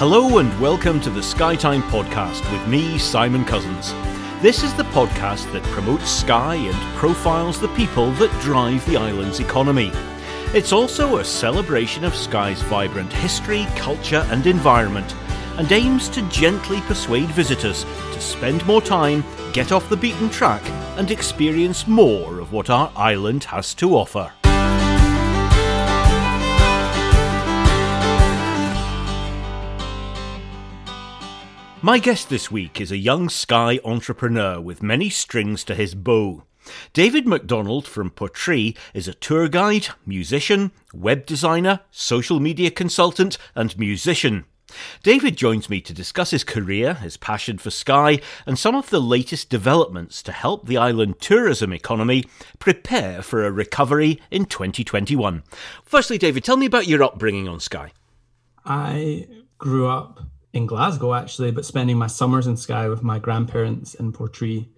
Hello and welcome to the Skytime podcast with me, Simon Cousins. This is the podcast that promotes Skye and profiles the people that drive the island's economy. It's also a celebration of Skye's vibrant history, culture, and environment, and aims to gently persuade visitors to spend more time, get off the beaten track, and experience more of what our island has to offer. My guest this week is a young Skye entrepreneur with many strings to his bow. David McDonald from Portree is a tour guide, musician, web designer, social media consultant, and musician. David joins me to discuss his career, his passion for Skye, and some of the latest developments to help the island tourism economy prepare for a recovery in 2021. Firstly, David, tell me about your upbringing on Skye. I grew up in Glasgow actually, but spending my summers in Skye with my grandparents in Portree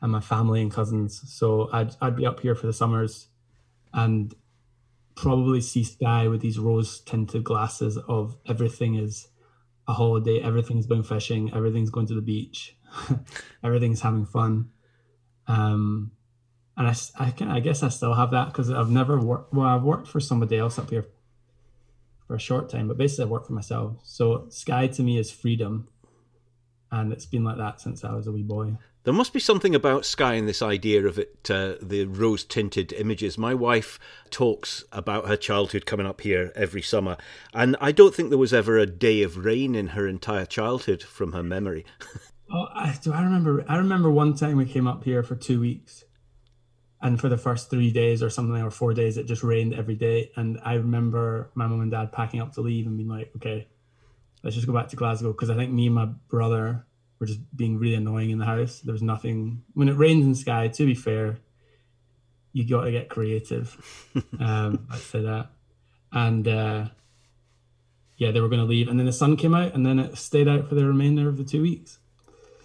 and my family and cousins. So I'd I'd be up here for the summers and probably see Skye with these rose tinted glasses of everything is a holiday, everything's going fishing, everything's going to the beach, everything's having fun. Um, and I, I, can, I guess I still have that because I've never worked. Well, I've worked for somebody else up here for a short time, but basically I work for myself. So Skye to me is freedom, and it's been like that since I was a wee boy. There must be something about Skye and this idea of it, uh, the rose tinted images. My wife talks about her childhood coming up here every summer, and I don't think there was ever a day of rain in her entire childhood from her memory. oh, I, do I remember? I remember one time we came up here for two weeks, and for the first three days or something or four days it just rained every day. And i remember my mom and dad packing up to leave and being like okay let's just go back to glasgow. Because i think me and my brother were just being really annoying in the house. There was nothing when it rains in Skye to be fair you got to get creative. Um i'd say that. And uh yeah they were going to leave. And then the sun came out and then it stayed out for the remainder of the two weeks.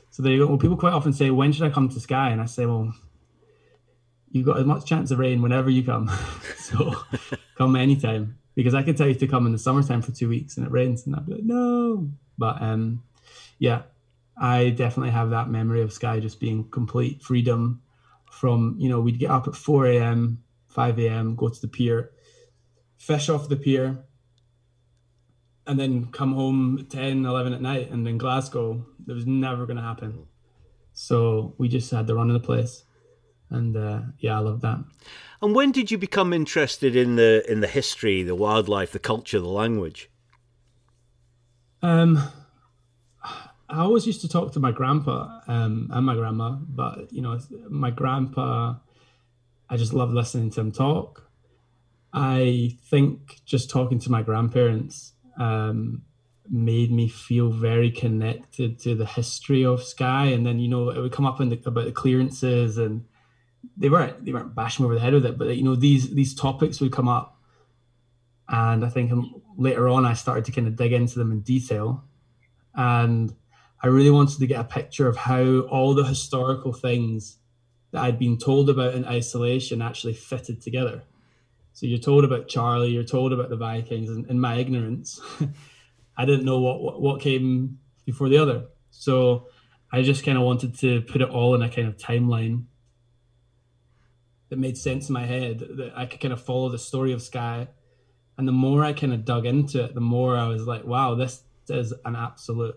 So there you go. Well people quite often say when should i come to Skye and i say well you've got as much chance of rain whenever you come. so come anytime. Because I could tell you to come in the summertime for two weeks and it rains and I'd be like, no. But um yeah, I definitely have that memory of Skye just being complete freedom from, you know, we'd get up at 4 a.m., 5 a.m., go to the pier, fish off the pier, and then come home 10, 11 at night. And in Glasgow, that was never going to happen. So we just had the run of the place and uh, yeah, I love that. And when did you become interested in the in the history, the wildlife, the culture, the language? Um, I always used to talk to my grandpa um, and my grandma, but you know, my grandpa, I just love listening to him talk. I think just talking to my grandparents um, made me feel very connected to the history of Skye, and then you know it would come up in the, about the clearances and they weren't they weren't bashing me over the head with it, but you know these these topics would come up, and I think later on I started to kind of dig into them in detail, and I really wanted to get a picture of how all the historical things that I'd been told about in isolation actually fitted together. So you're told about Charlie, you're told about the Vikings, and in my ignorance, I didn't know what, what what came before the other. So I just kind of wanted to put it all in a kind of timeline that made sense in my head that I could kind of follow the story of Skye. And the more I kind of dug into it, the more I was like, wow, this is an absolute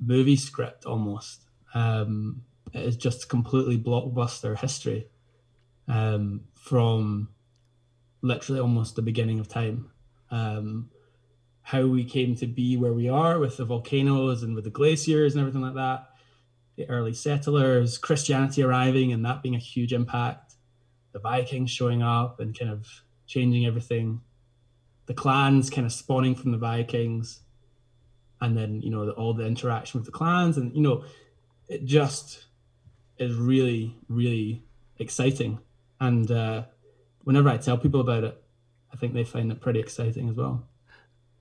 movie script almost. Um, it is just completely blockbuster history um, from literally almost the beginning of time. Um, how we came to be where we are with the volcanoes and with the glaciers and everything like that, the early settlers, Christianity arriving and that being a huge impact, the Vikings showing up and kind of changing everything, the clans kind of spawning from the Vikings, and then you know the, all the interaction with the clans, and you know it just is really really exciting. And uh, whenever I tell people about it, I think they find it pretty exciting as well.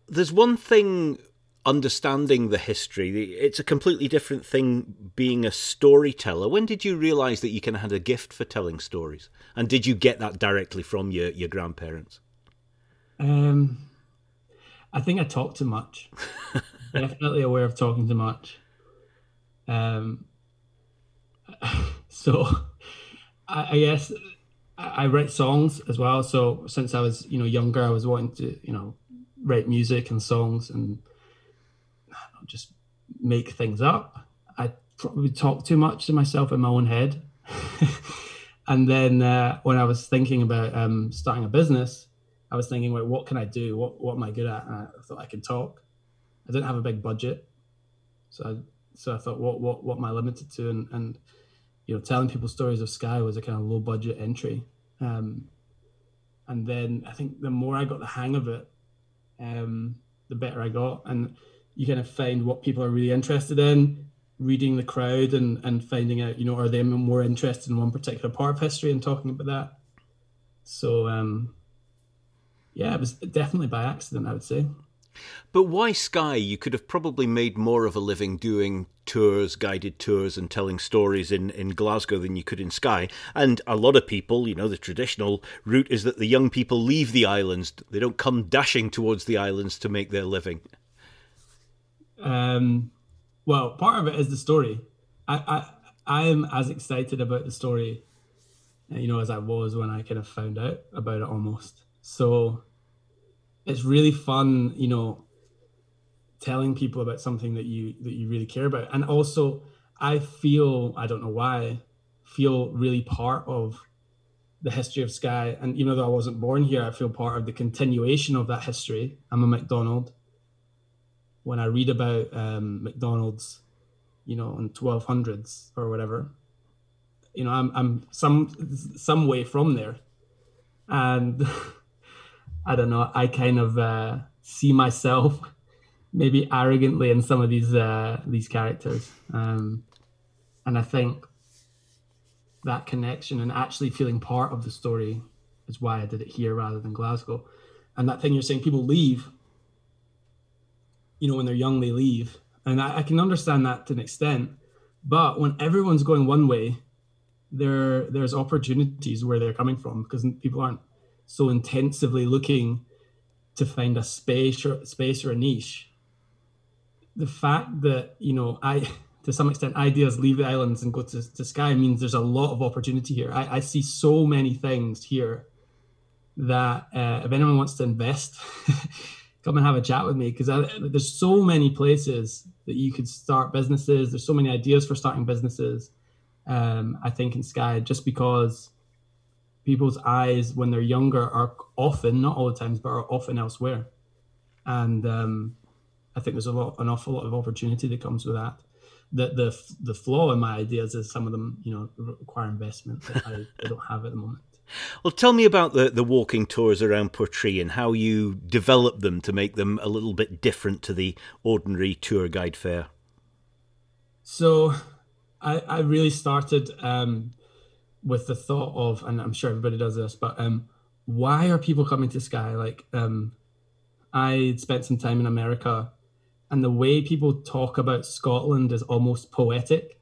There's one thing understanding the history. It's a completely different thing being a storyteller. When did you realize that you kind of had a gift for telling stories? And did you get that directly from your, your grandparents? Um, I think I talk too much. definitely aware of talking too much. Um, so I, I guess I, I write songs as well. So since I was, you know, younger, I was wanting to, you know, write music and songs and just make things up. I probably talk too much to myself in my own head. and then uh, when I was thinking about um, starting a business, I was thinking, well, what can I do? What what am I good at? And I thought I could talk. I didn't have a big budget, so I, so I thought, what what what am I limited to? And and you know, telling people stories of Skye was a kind of low budget entry. Um, and then I think the more I got the hang of it, um, the better I got. And you kind of find what people are really interested in, reading the crowd and, and finding out, you know, are they more interested in one particular part of history and talking about that. So, um, yeah, it was definitely by accident, I would say. But why Skye? You could have probably made more of a living doing tours, guided tours, and telling stories in, in Glasgow than you could in Skye. And a lot of people, you know, the traditional route is that the young people leave the islands. They don't come dashing towards the islands to make their living. Um, well, part of it is the story. I, I, I am as excited about the story, you know, as I was when I kind of found out about it almost. So it's really fun, you know, telling people about something that you that you really care about. And also I feel, I don't know why, feel really part of the history of Skye. And even though I wasn't born here, I feel part of the continuation of that history. I'm a MacDonald. When I read about um, McDonald's, you know, in 1200s or whatever, you know, I'm, I'm some some way from there. And I don't know. I kind of uh, see myself maybe arrogantly in some of these uh, these characters, um, and I think that connection and actually feeling part of the story is why I did it here rather than Glasgow. And that thing you're saying, people leave. You know, when they're young, they leave, and I, I can understand that to an extent. But when everyone's going one way, there there's opportunities where they're coming from because people aren't so intensively looking to find a space or space or a niche. The fact that you know i to some extent ideas leave the islands and go to, to Skye means there's a lot of opportunity here. I, I see so many things here that uh, if anyone wants to invest come and have a chat with me because there's so many places that you could start businesses there's so many ideas for starting businesses um, i think in Skye, just because people's eyes when they're younger are often, not all the times, but are often elsewhere. And um, I think there's a lot, an awful lot of opportunity that comes with that. The the the flaw in my ideas is some of them, you know, require investment that I, I don't have at the moment. Well, tell me about the, the walking tours around Portree and how you develop them to make them a little bit different to the ordinary tour guide fare. So, I, I really started um, with the thought of, and I'm sure everybody does this, but um, why are people coming to Skye? Like, um, I spent some time in America, and the way people talk about Scotland is almost poetic.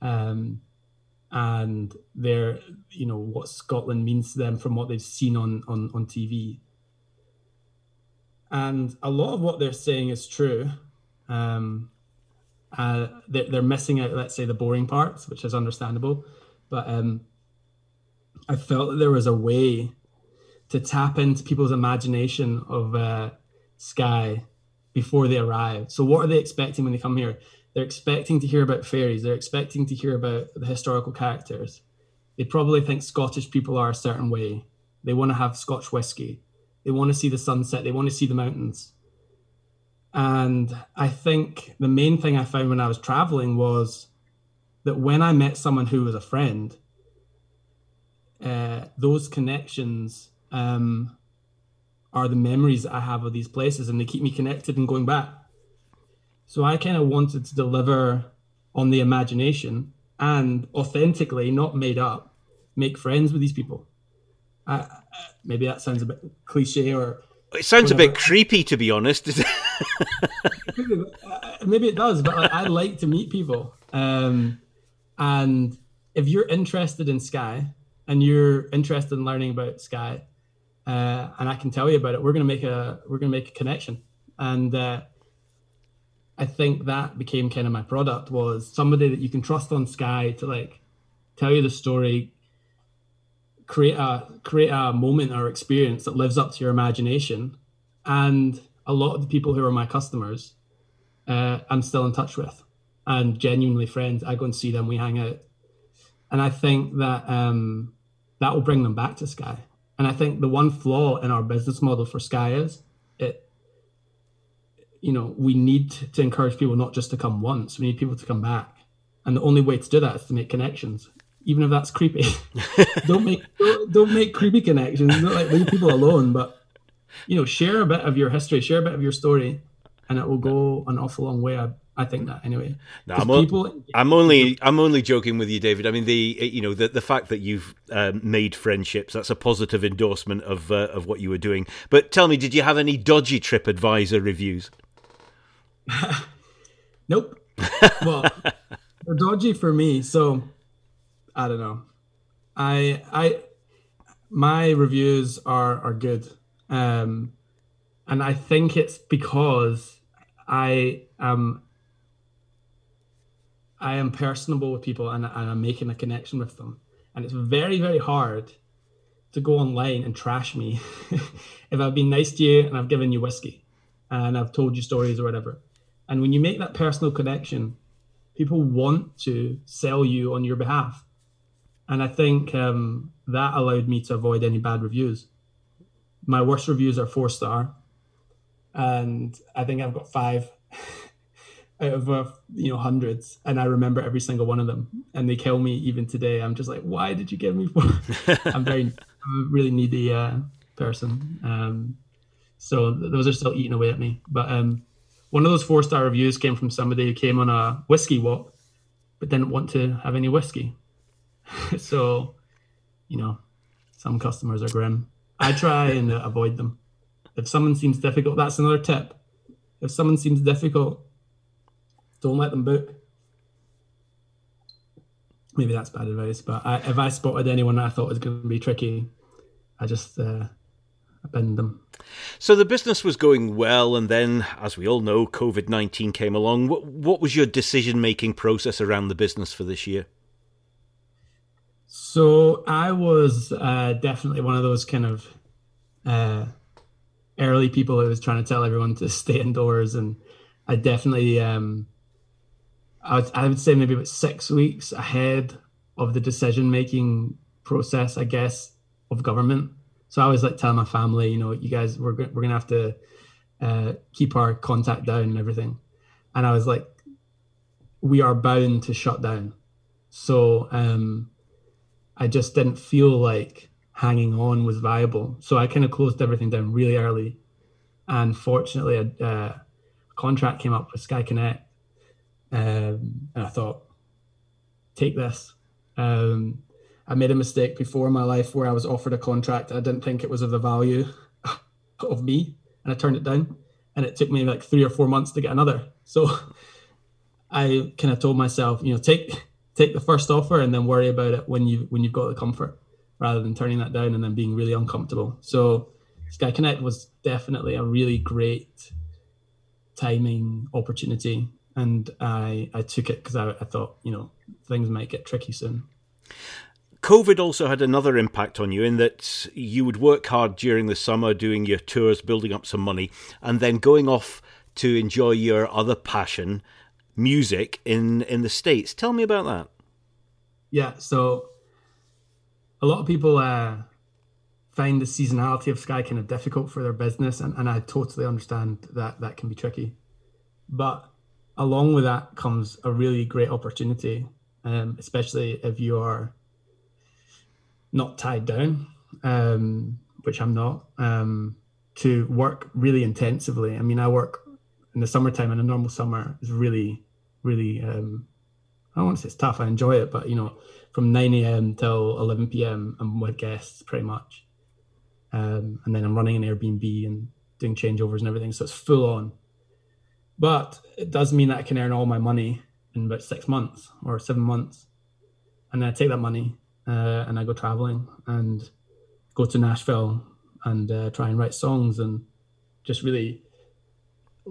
Um, and they're, you know, what Scotland means to them from what they've seen on on on TV. And a lot of what they're saying is true. Um, uh, they're, they're missing out, let's say, the boring parts, which is understandable but um, I felt that there was a way to tap into people's imagination of uh, Skye before they arrive. So, what are they expecting when they come here? They're expecting to hear about fairies. They're expecting to hear about the historical characters. They probably think Scottish people are a certain way. They want to have Scotch whiskey. They want to see the sunset. They want to see the mountains. And I think the main thing I found when I was traveling was that when I met someone who was a friend, uh, those connections um, are the memories I have of these places, and they keep me connected and going back. So I kind of wanted to deliver on the imagination and authentically, not made up, make friends with these people. Uh, maybe that sounds a bit cliche or. It sounds whatever. a bit creepy, to be honest. maybe, it does, but like, I like to meet people. Um, and if you're interested in Skye and you're interested in learning about Skye, uh, and I can tell you about it, we're gonna make a we're gonna make a connection. And uh, I think that became kind of my product was somebody that you can trust on Skye to like tell you the story, create a create a moment or experience that lives up to your imagination. And a lot of the people who are my customers, uh, I'm still in touch with and genuinely friends. I go and see them, we hang out. And I think that um, that will bring them back to Skye. And I think the one flaw in our business model for Skye is it, you know, we need to encourage people not just to come once, we need people to come back. And the only way to do that is to make connections even if that's creepy. don't make don't, don't, make creepy connections. Don't like leave people alone, but you know, share a bit of your history, share a bit of your story, and it will go an awful long way. I, I think that anyway. No, I'm, people, I'm, only I'm only joking with you, David. I mean the you know the the fact that you've um, made friendships that's a positive endorsement of uh, of what you were doing. But tell me, did you have any dodgy TripAdvisor reviews? nope. well, dodgy for me. So I don't know. I I my reviews are are good. Um and I think it's because I am I am personable with people and, and I'm making a connection with them. And it's very, very hard to go online and trash me if I've been nice to you and I've given you whiskey and I've told you stories or whatever. And when you make that personal connection, people want to sell you on your behalf and I think um, that allowed me to avoid any bad reviews. My worst reviews are four star, and I think I've got five out of uh, you know hundreds, and I remember every single one of them, and they kill me even today. I'm just like, why did you give me four? I'm very, I'm a really needy uh, person, um, so those are still eating away at me. But um, one of those four star reviews came from somebody who came on a whiskey walk, but didn't want to have any whiskey. so, you know, some customers are grim. I try and avoid them. If someone seems difficult, that's another tip. If someone seems difficult, don't let them book. Maybe that's bad advice, but I, if I spotted anyone I thought was going to be tricky, I just uh, them. So the business was going well, and then, as we all know, COVID nineteen came along. What, what was your decision making process around the business for this year? So I was uh, definitely one of those kind of uh, early people who was trying to tell everyone to stay indoors, and I definitely, um, I would, I would say maybe about six weeks ahead of the decision making process, I guess, of government. So I was like telling my family, you know, you guys, we're we're gonna have to uh, keep our contact down and everything, and I was like, we are bound to shut down. So um, I just didn't feel like hanging on was viable. So I kind of closed everything down really early. And fortunately, a, a contract came up with SkyeConnect. Um, and I thought, take this. Um, I made a mistake before in my life where I was offered a contract. I didn't think it was of the value of me, and I turned it down. And it took me like three or four months to get another. So I kind of told myself, you know, take take the first offer and then worry about it when you when you've got the comfort rather than turning that down and then being really uncomfortable. So SkyeConnect was definitely a really great timing opportunity and I I took it because I, I thought you know things might get tricky soon. COVID also had another impact on you in that you would work hard during the summer doing your tours, building up some money, and then going off to enjoy your other passion, music in in the states. Tell me about that. Yeah, so a lot of people uh, find the seasonality of Skye kind of difficult for their business, and, and I totally understand that that can be tricky. But along with that comes a really great opportunity, um, especially if you are not tied down, um, which I'm not, um, to work really intensively. I mean, I work in the summertime in a normal summer is really, really, um, I don't want to say it's tough. I enjoy it, but you know, from 9 a.m. till 11 p.m. I'm with guests pretty much. Um, and then I'm running an Airbnb and doing changeovers and everything. So it's full on. But it does mean that I can earn all my money in about six months or seven months. And then I take that money uh, and I go traveling and go to Nashville and uh, try and write songs and just really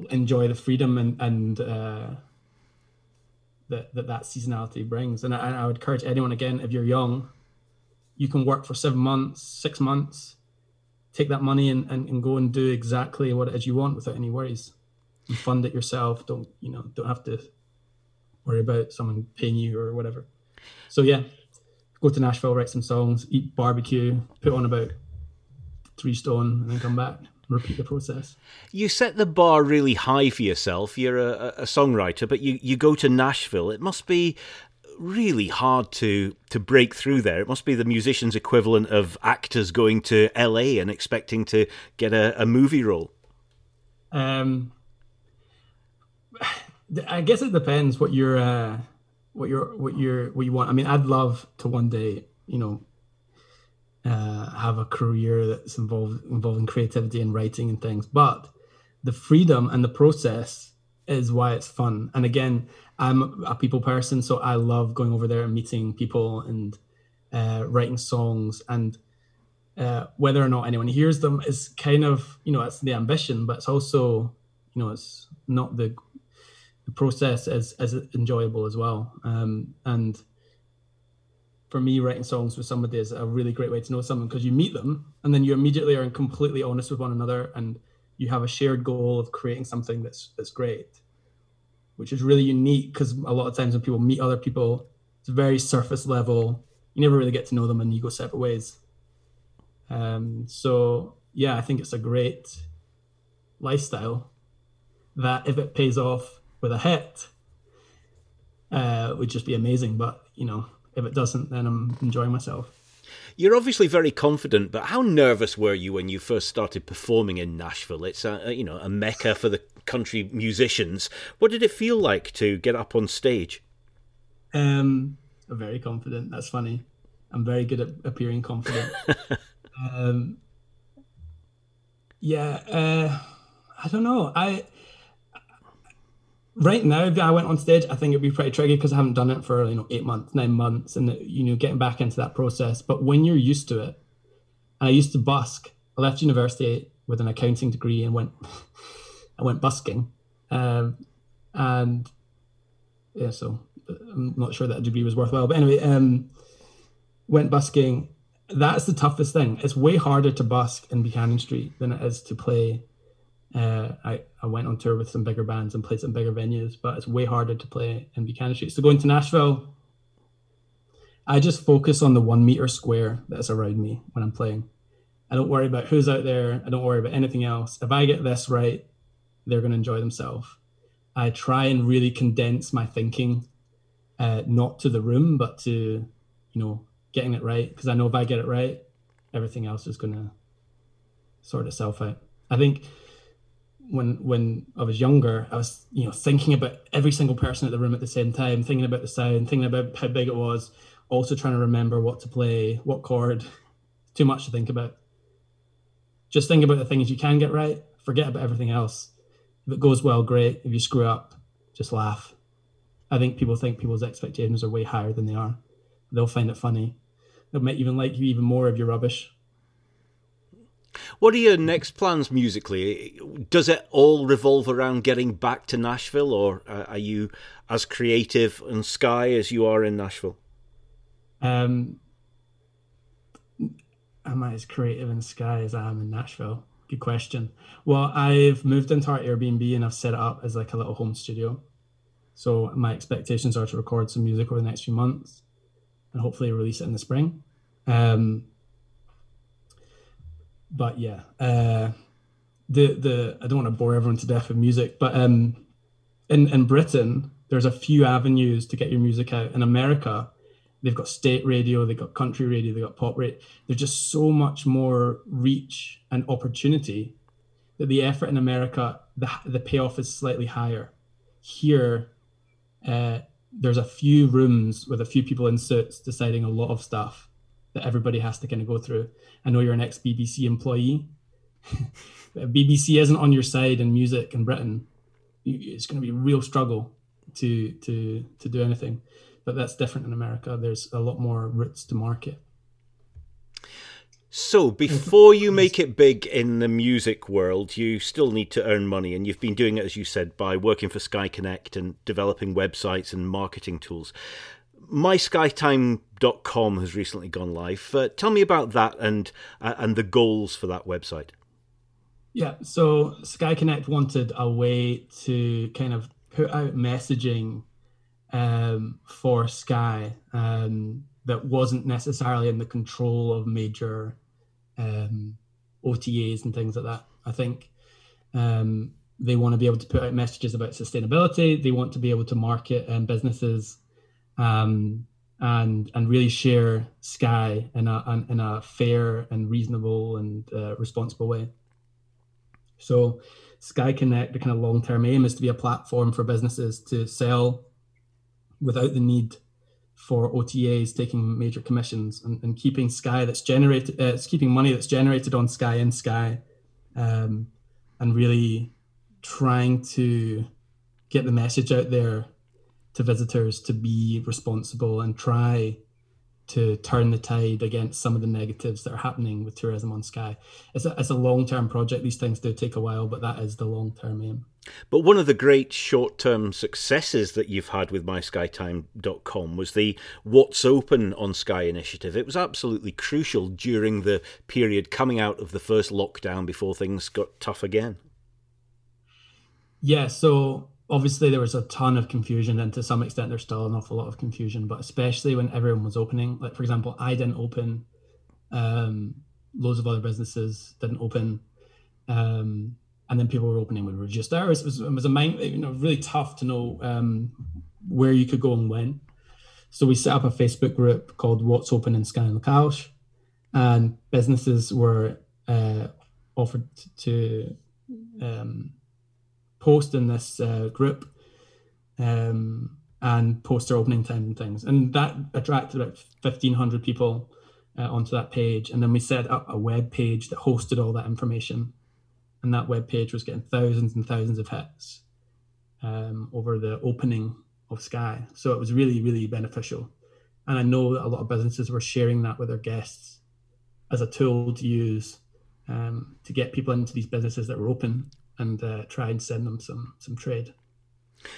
enjoy the freedom and and uh, that, that that seasonality brings. And I, I would encourage anyone again, if you're young, you can work for seven months, six months, take that money and, and, and go and do exactly what it is you want without any worries. And fund it yourself. Don't you know? Don't have to worry about someone paying you or whatever. So yeah, go to Nashville, write some songs, eat barbecue, put on about three stone, and then come back repeat the process. You set the bar really high for yourself. You're a, a songwriter, but you, you go to Nashville. It must be really hard to to break through there. It must be the musician's equivalent of actors going to LA and expecting to get a, a movie role. Um, I guess it depends what you're, uh, what you're, what you're, what you want. I mean, I'd love to one day, you know, uh, have a career that's involved involving creativity and writing and things. But the freedom and the process is why it's fun. And again, I'm a people person, so I love going over there and meeting people and uh, writing songs. And uh, whether or not anyone hears them is kind of you know it's the ambition, but it's also you know it's not the the process as as enjoyable as well. Um, and for me, writing songs with somebody is a really great way to know someone because you meet them and then you immediately are completely honest with one another and you have a shared goal of creating something that's that's great, which is really unique because a lot of times when people meet other people, it's very surface level. You never really get to know them and you go separate ways. Um, so yeah, I think it's a great lifestyle that if it pays off with a hit, uh, would just be amazing. But you know, if it doesn't, then I'm enjoying myself. You're obviously very confident, but how nervous were you when you first started performing in Nashville? It's a you know a mecca for the country musicians. What did it feel like to get up on stage? Um, I'm very confident. That's funny. I'm very good at appearing confident. um, yeah, uh, I don't know. I right now, if I went on stage, I think it'd be pretty tricky because I haven't done it for you know eight months, nine months, and you know getting back into that process. But when you're used to it, and I used to busk. I left university with an accounting degree and went, I went busking, um, and yeah, so I'm not sure that degree was worthwhile. But anyway, um, went busking. That's the toughest thing. It's way harder to busk in Buchanan Street than it is to play uh, I, I went on tour with some bigger bands and played some bigger venues, but it's way harder to play in Buchanan Street. So going to Nashville, I just focus on the one meter square that's around me when I'm playing. I don't worry about who's out there. I don't worry about anything else. If I get this right, they're going to enjoy themselves. I try and really condense my thinking, uh, not to the room, but to, you know, getting it right. Because I know if I get it right, everything else is going to sort itself out. I think when when I was younger, I was you know thinking about every single person at the room at the same time, thinking about the sound, thinking about how big it was, also trying to remember what to play, what chord. Too much to think about. Just think about the things you can get right. Forget about everything else. If it goes well, great. If you screw up, just laugh. I think people think people's expectations are way higher than they are. They'll find it funny. They might even like you even more if you're rubbish. What are your next plans musically? Does it all revolve around getting back to Nashville, or uh, are you as creative in Skye as you are in Nashville? Um, am I as creative in Skye as I am in Nashville? Good question. Well, I've moved into our Airbnb and I've set it up as like a little home studio. So my expectations are to record some music over the next few months and hopefully release it in the spring. Um, but yeah, uh, the the I don't want to bore everyone to death with music, but um, in in Britain, there's a few avenues to get your music out. In America, they've got state radio, they've got country radio, they've got pop radio. There's just so much more reach and opportunity that the effort in America, the the payoff is slightly higher. Here, uh, there's a few rooms with a few people in suits deciding a lot of stuff that everybody has to kind of go through. I know you're an ex BBC employee. BBC isn't on your side in music in Britain. It's going to be a real struggle to to to do anything, but that's different in America. There's a lot more routes to market. So, before you make it big in the music world, you still need to earn money, and you've been doing it, as you said, by working for SkyeConnect and developing websites and marketing tools. MySkyTime.com has recently gone live. Uh, tell me about that and uh, and the goals for that website. Yeah, so SkyeConnect wanted a way to kind of put out messaging um, for Skye um, that wasn't necessarily in the control of major um, OTAs and things like that. I think um, they want to be able to put out messages about sustainability. They want to be able to market um, businesses um, and and really share Skye in a in a fair and reasonable and uh, responsible way. So, SkyeConnect, the kind of long term aim is to be a platform for businesses to sell without the need for OTAs taking major commissions and, and keeping Skye that's generated, uh, it's keeping money that's generated on Skye in Skye, um, and really trying to get the message out there to visitors to be responsible and try to turn the tide against some of the negatives that are happening with tourism on Skye. It's a, it's a long term project. These things do take a while, but that is the long term aim. But one of the great short term successes that you've had with myskytime.com was the What's Open on Skye initiative. It was absolutely crucial during the period coming out of the first lockdown before things got tough again. Yeah, so obviously there was a ton of confusion and to some extent there's still an awful lot of confusion but especially when everyone was opening. Like for example i didn't open um, loads of other businesses didn't open um, and then people were opening with reduced hours it was, it was a mind you know really tough to know um, where you could go and when. So we set up a facebook group called what's open in Skye Locales, and businesses were uh, offered to um, post in this uh, group um, and post their opening time and things. And that attracted about 1,500 people uh, onto that page. And then we set up a web page that hosted all that information. And that web page was getting thousands and thousands of hits um, over the opening of Skye. So it was really, really beneficial. And I know that a lot of businesses were sharing that with their guests as a tool to use um, to get people into these businesses that were open and uh, try and send them some some trade.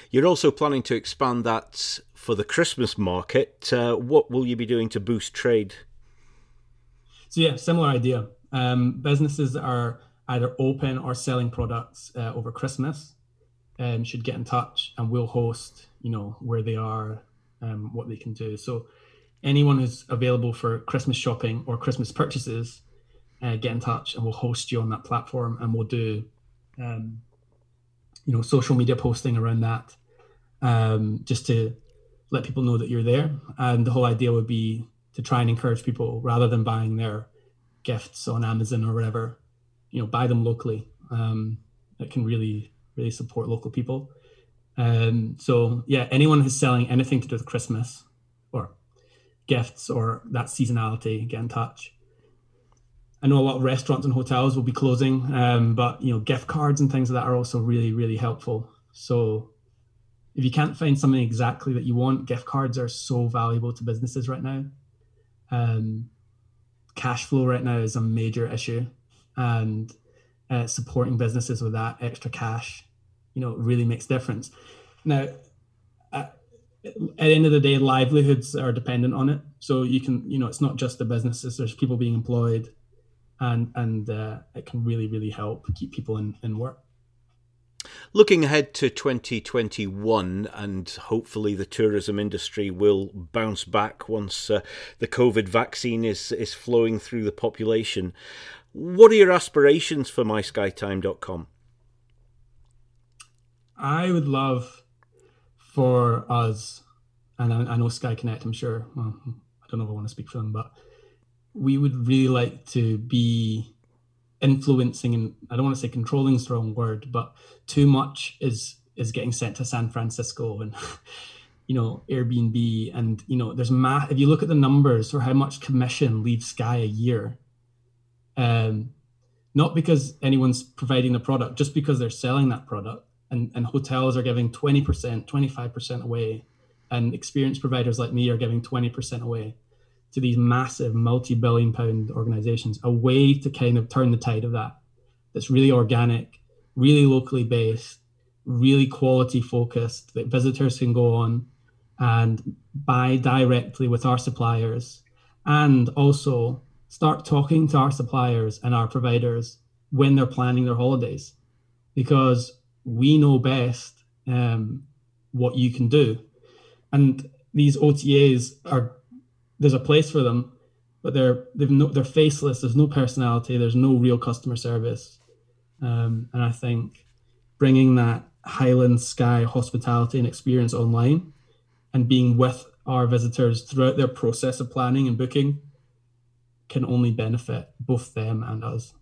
You're also planning to expand that for the Christmas market. Uh, what will you be doing to boost trade? So yeah, similar idea. Um, businesses that are either open or selling products uh, over Christmas um, should get in touch, and we'll host. You know where they are, um, what they can do. So anyone who's available for Christmas shopping or Christmas purchases, uh, get in touch, and we'll host you on that platform, and we'll do um, you know, social media posting around that, um, just to let people know that you're there. And the whole idea would be to try and encourage people rather than buying their gifts on Amazon or whatever, you know, buy them locally. Um, it can really, really support local people. Um, so yeah, anyone who's selling anything to do with Christmas or gifts or that seasonality, get in touch. I know a lot of restaurants and hotels will be closing, um, but you know, gift cards and things like that are also really, really helpful. So if you can't find something exactly that you want, gift cards are so valuable to businesses right now. Um, cash flow right now is a major issue, and uh, supporting businesses with that extra cash, you know, really makes difference. Now, at, at the end of the day, livelihoods are dependent on it. So you can, you know, it's not just the businesses. There's people being employed and and uh, it can really really help keep people in, in work. Looking ahead to 2021, and hopefully the tourism industry will bounce back once uh, the COVID vaccine is, is flowing through the population. What are your aspirations for myskytime.com? I would love for us, and I, I know SkyeConnect, I'm sure, well, I don't know if I want to speak for them, but we would really like to be influencing and I don't want to say controlling is the wrong word, but too much is is getting sent to San Francisco and you know Airbnb. And you know there's math if you look at the numbers for how much commission leaves Skye a year, um, not because anyone's providing the product, just because they're selling that product and, and hotels are giving 20%, 25% away and experience providers like me are giving 20% away to these massive multi-billion pound organizations a way to kind of turn the tide of that that's really organic really locally based really quality focused that visitors can go on and buy directly with our suppliers and also start talking to our suppliers and our providers when they're planning their holidays because we know best um, what you can do. And these otas are there's a place for them but they're they've no, they're faceless. There's no personality. There's no real customer service. Um, and i think bringing that highland Skye hospitality and experience online and being with our visitors throughout their process of planning and booking can only benefit both them and us.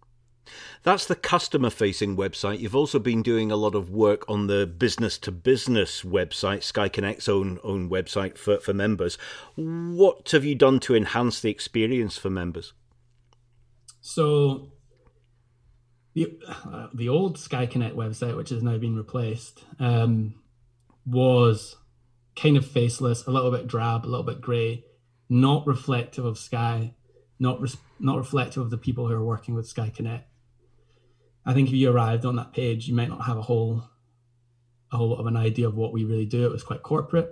That's the customer facing website. You've also been doing a lot of work on the business to business website, SkyeConnect's own own website for, for members. What have you done to enhance the experience for members? So the uh, the old SkyeConnect website, which has now been replaced, um, was kind of faceless, a little bit drab, a little bit grey, not reflective of Skye, not not reflective of the people who are working with SkyeConnect. I think if you arrived on that page, you might not have a whole a whole lot of an idea of what we really do. It was quite corporate.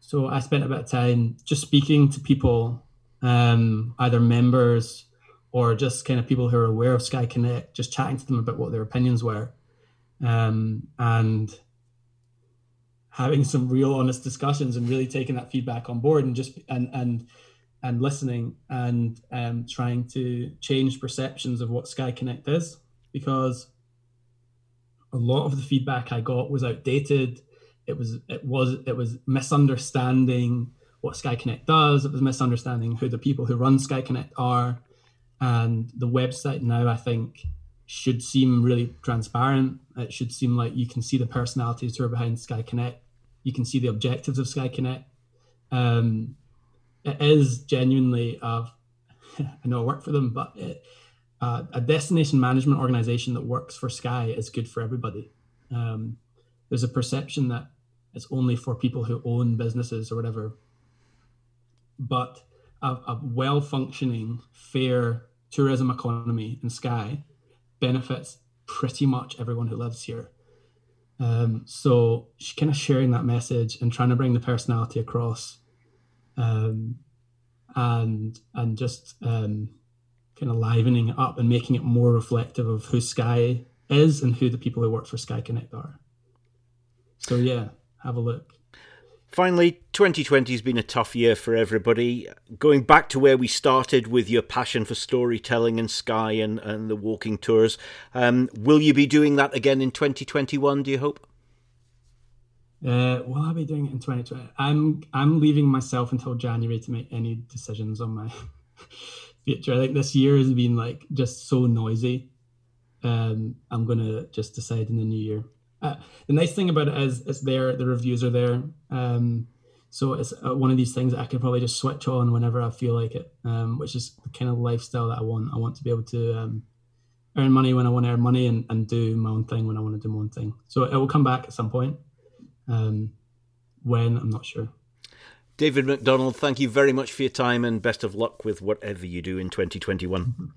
So I spent a bit of time just speaking to people, um, either members or just kind of people who are aware of SkyeConnect, just chatting to them about what their opinions were. Um, and having some real honest discussions and really taking that feedback on board and just and and and listening and um, trying to change perceptions of what SkyeConnect is because a lot of the feedback I got was outdated. It was it was it was misunderstanding what SkyeConnect does. It was misunderstanding who the people who run SkyeConnect are, and the website now I think should seem really transparent. It should seem like you can see the personalities who are behind SkyeConnect you can see the objectives of SkyeConnect. Um, it is genuinely, uh, I know I work for them, but it, uh, a destination management organization that works for Skye is good for everybody. Um, there's a perception that it's only for people who own businesses or whatever. But a, a well functioning, fair tourism economy in Skye benefits pretty much everyone who lives here. Um, so kind of sharing that message and trying to bring the personality across, um, and and just um, kind of livening it up and making it more reflective of who Skye is and who the people who work for SkyeConnect are. So yeah, have a look. Finally, 2020 has been a tough year for everybody. Going back to where we started with your passion for storytelling and Skye and, and the walking tours, um, will you be doing that again in 2021, do you hope? Uh, will I be doing it in 2020? I'm I'm leaving myself until January to make any decisions on my future. I think this year has been like just so noisy. Um, I'm gonna just decide in the new year. Uh, the nice thing about it is it's there. The reviews are there. Um, so it's uh, one of these things that I can probably just switch on whenever I feel like it, um, which is the kind of lifestyle that I want. I want to be able to um, earn money when I want to earn money and, and do my own thing when I want to do my own thing. So it will come back at some point. Um, when I'm not sure. David McDonald, thank you very much for your time and best of luck with whatever you do in 2021.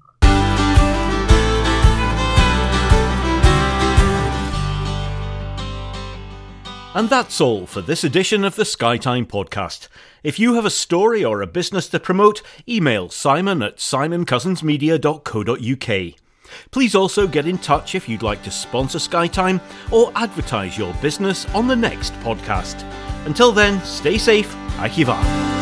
And that's all for this edition of the Skytime podcast. If you have a story or a business to promote, email simon at simoncousinsmedia.co.uk. Please also get in touch if you'd like to sponsor Skytime or advertise your business on the next podcast. Until then, stay safe, Arquivar.